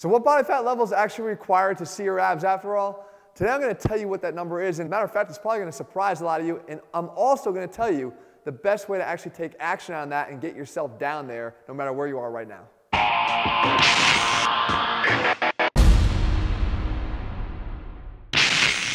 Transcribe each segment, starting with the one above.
So what body fat level is actually required to see your abs after all? Today I'm going to tell you what that number is. And matter of fact, it's probably going to surprise a lot of you. And I'm also going to tell you the best way to actually take action on that and get yourself down there no matter where you are right now.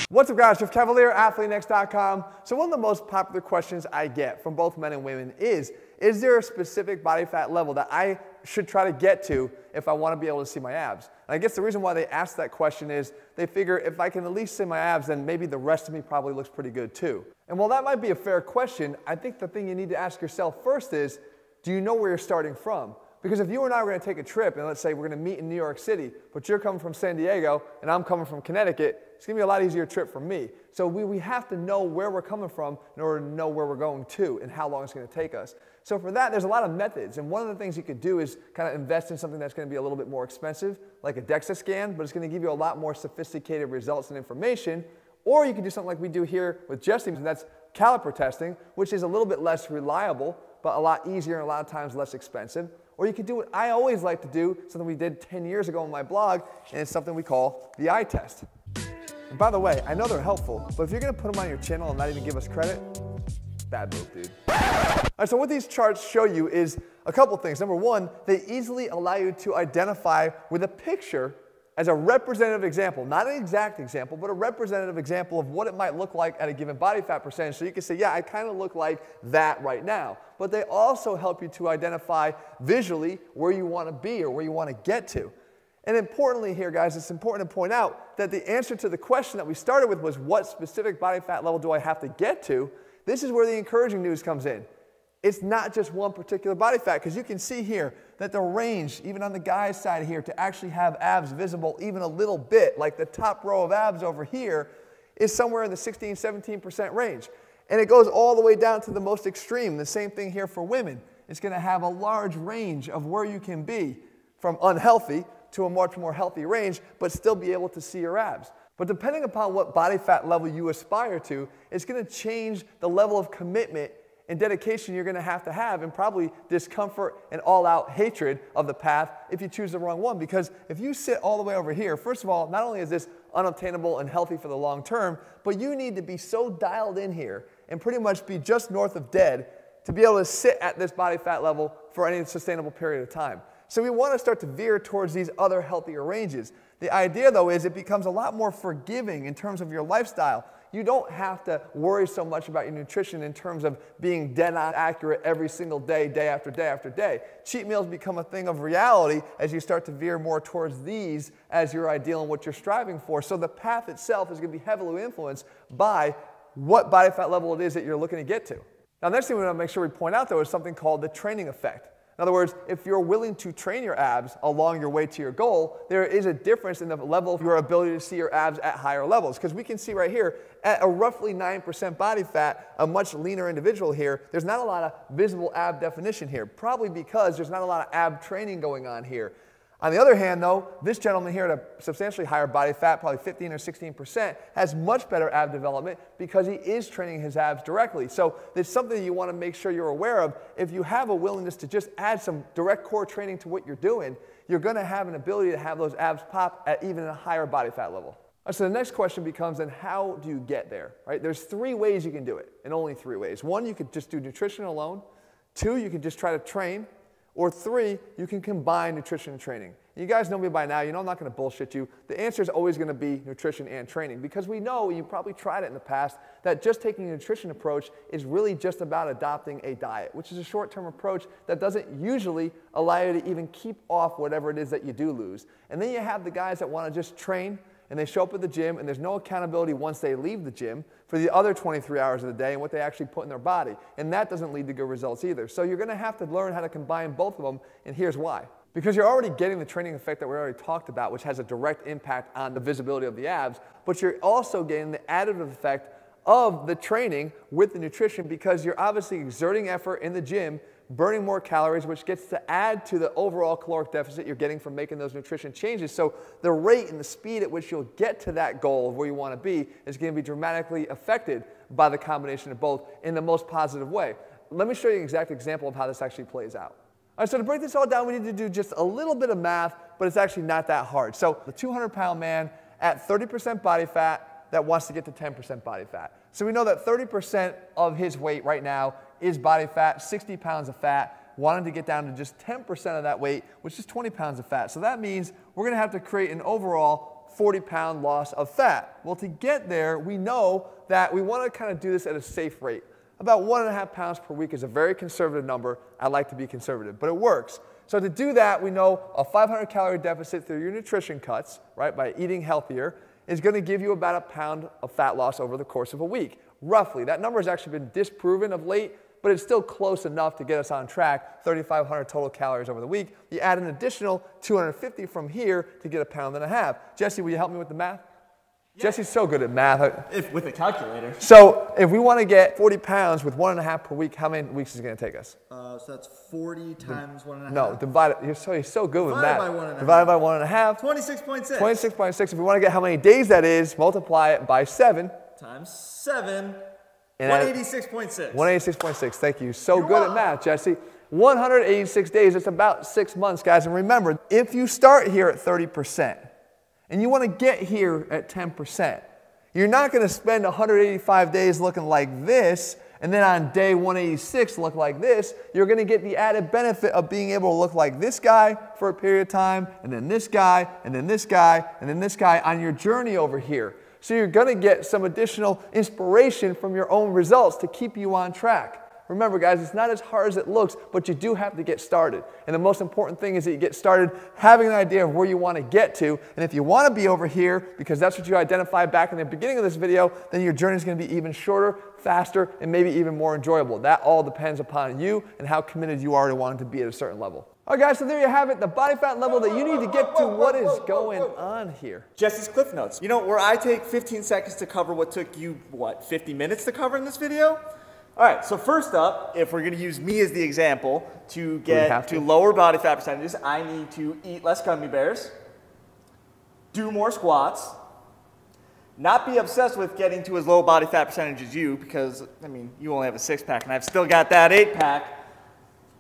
What's up guys, Jeff Cavaliere, ATHLEANX.com. So one of the most popular questions I get from both men and women is, is there a specific body fat level that I should try to get to if I want to be able to see my abs? And I guess the reason why they ask that question is they figure if I can at least see my abs, then maybe the rest of me probably looks pretty good too. And while that might be a fair question, I think the thing you need to ask yourself first is, do you know where you're starting from? Because if you and I were going to take a trip, and let's say we're going to meet in New York City, but you're coming from San Diego and I'm coming from Connecticut, it's going to be a lot easier trip for me. So we, we have to know where we're coming from in order to know where we're going to and how long it's going to take us. So for that, there's a lot of methods. And one of the things you could do is kind of invest in something that's going to be a little bit more expensive, like a DEXA scan, but it's going to give you a lot more sophisticated results and information. Or you can do something like we do here with Jesse, and that's caliper testing, which is a little bit less reliable, but a lot easier and a lot of times less expensive. Or you could do what I always like to do, something we did 10 years ago on my blog, and it's something we call the eye test. And by the way, I know they're helpful, but if you're gonna put them on your channel and not even give us credit, bad move, dude. All right, so what these charts show you is a couple things. Number one, they easily allow you to identify with a picture as a representative example, not an exact example, but a representative example of what it might look like at a given body fat percentage. So you can say, yeah, I kind of look like that right now. But they also help you to identify visually where you want to be or where you want to get to. And importantly here, guys, it's important to point out that the answer to the question that we started with was what specific body fat level do I have to get to? This is where the encouraging news comes in it's not just one particular body fat because you can see here that the range, even on the guy's side here, to actually have abs visible even a little bit, like the top row of abs over here, is somewhere in the 16, 17% range. And it goes all the way down to the most extreme. The same thing here for women. It's going to have a large range of where you can be from unhealthy to a much more healthy range, but still be able to see your abs. But depending upon what body fat level you aspire to, it's going to change the level of commitment and dedication you're going to have to have, and probably discomfort and all out hatred of the path if you choose the wrong one. Because if you sit all the way over here, first of all, not only is this unobtainable and healthy for the long term, but you need to be so dialed in here and pretty much be just north of dead to be able to sit at this body fat level for any sustainable period of time. So we want to start to veer towards these other healthier ranges. The idea, though, is it becomes a lot more forgiving in terms of your lifestyle you don't have to worry so much about your nutrition in terms of being dead on accurate every single day, day after day after day. Cheat meals become a thing of reality as you start to veer more towards these as your ideal and what you're striving for. So the path itself is going to be heavily influenced by what body fat level it is that you're looking to get to. Now, next thing we want to make sure we point out though is something called the training effect. In other words, if you're willing to train your abs along your way to your goal, there is a difference in the level of your ability to see your abs at higher levels. Because we can see right here, at a roughly 9% body fat, a much leaner individual here, there's not a lot of visible ab definition here. Probably because there's not a lot of ab training going on here. On the other hand, though, this gentleman here at a substantially higher body fat, probably 15 or 16%, has much better ab development because he is training his abs directly. So it's something you want to make sure you're aware of. If you have a willingness to just add some direct core training to what you're doing, you're going to have an ability to have those abs pop at even a higher body fat level. Uh, so the next question becomes then how do you get there? Right? There's three ways you can do it, and only three ways. One, you could just do nutrition alone. Two, you can just try to train. Or three, you can combine nutrition and training. You guys know me by now, you know I'm not going to bullshit you. The answer is always going to be nutrition and training because we know, you probably tried it in the past, that just taking a nutrition approach is really just about adopting a diet, which is a short term approach that doesn't usually allow you to even keep off whatever it is that you do lose. And then you have the guys that want to just train and they show up at the gym and there's no accountability once they leave the gym for the other 23 hours of the day and what they actually put in their body. And that doesn't lead to good results either. So you're going to have to learn how to combine both of them, and here's why. Because you're already getting the training effect that we already talked about, which has a direct impact on the visibility of the abs, but you're also getting the additive effect of the training with the nutrition because you're obviously exerting effort in the gym burning more calories, which gets to add to the overall caloric deficit you're getting from making those nutrition changes. So the rate and the speed at which you'll get to that goal of where you want to be is going to be dramatically affected by the combination of both in the most positive way. Let me show you an exact example of how this actually plays out. All right, so to break this all down, we need to do just a little bit of math but it's actually not that hard. So the 200 pound man at 30% body fat that wants to get to 10% body fat. So we know that 30% of his weight right now is body fat, 60 pounds of fat, wanting to get down to just 10% of that weight, which is 20 pounds of fat. So that means we're gonna have to create an overall 40 pound loss of fat. Well, to get there, we know that we wanna kind of do this at a safe rate. About one and a half pounds per week is a very conservative number. I like to be conservative, but it works. So to do that, we know a 500 calorie deficit through your nutrition cuts, right, by eating healthier, is to give you about a pound of fat loss over the course of a week, roughly. That number has actually been disproven of late, but it's still close enough to get us on track, 3,500 total calories over the week. You add an additional 250 from here to get a pound and a half. Jesse, will you help me with the math? Yeah. Jesse's so good at math. If, with a calculator. So if we want to get 40 pounds with one and a half per week, how many weeks is it going to take us? Uh, so that's 40 times one and a half. No, divide it. You're so, you're so good Divided with math. by one and a Divided half. by one and a half. 26.6. 26.6. If we want to get how many days that is, multiply it by seven. Times seven. And 186.6. 186.6. Thank you. So You're good welcome. at math, Jesse. 186 days. It's about six months, guys. And remember, if you start here at 30% and you want to get here at 10%, you're not going to spend 185 days looking like this and then on day 186 look like this. You're going to get the added benefit of being able to look like this guy for a period of time, and then this guy, and then this guy, and then this guy on your journey over here. So you're going to get some additional inspiration from your own results to keep you on track. Remember, guys, it's not as hard as it looks, but you do have to get started. And the most important thing is that you get started having an idea of where you want to get to. And if you want to be over here, because that's what you identified back in the beginning of this video, then your journey is going to be even shorter, faster, and maybe even more enjoyable. That all depends upon you and how committed you are to wanting to be at a certain level. All right, guys, so there you have it, the body fat level that you need to get to. What is going on here? Jesse's Cliff Notes. You know, where I take 15 seconds to cover what took you, what, 50 minutes to cover in this video? All right, so first up, if we're gonna use me as the example, to get to? to lower body fat percentages, I need to eat less gummy bears, do more squats, not be obsessed with getting to as low body fat percentage as you, because, I mean, you only have a six pack and I've still got that eight pack.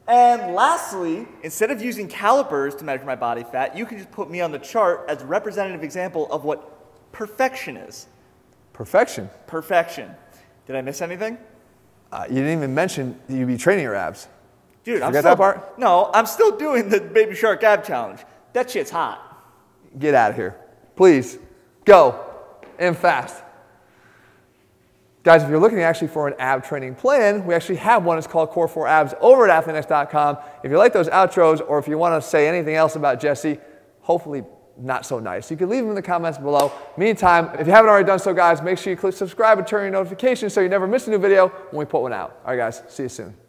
And lastly, instead of using calipers to measure my body fat, you can just put me on the chart as a representative example of what perfection is. Perfection. Perfection. Did I miss anything? Uh, you didn't even mention you'd be training your abs. Dude, I'm Forget still, that part? No, I'm still doing the Baby Shark ab challenge. That shit's hot. Get out of here. Please, go and fast. Guys, if you're looking actually for an ab training plan, we actually have one. It's called Core 4 Abs over at ATHLEANX.com. If you like those outros or if you want to say anything else about Jesse, hopefully not so nice, you can leave them in the comments below. Meantime, if you haven't already done so, guys, make sure you click subscribe and turn your notifications so you never miss a new video when we put one out. All right, guys, see you soon.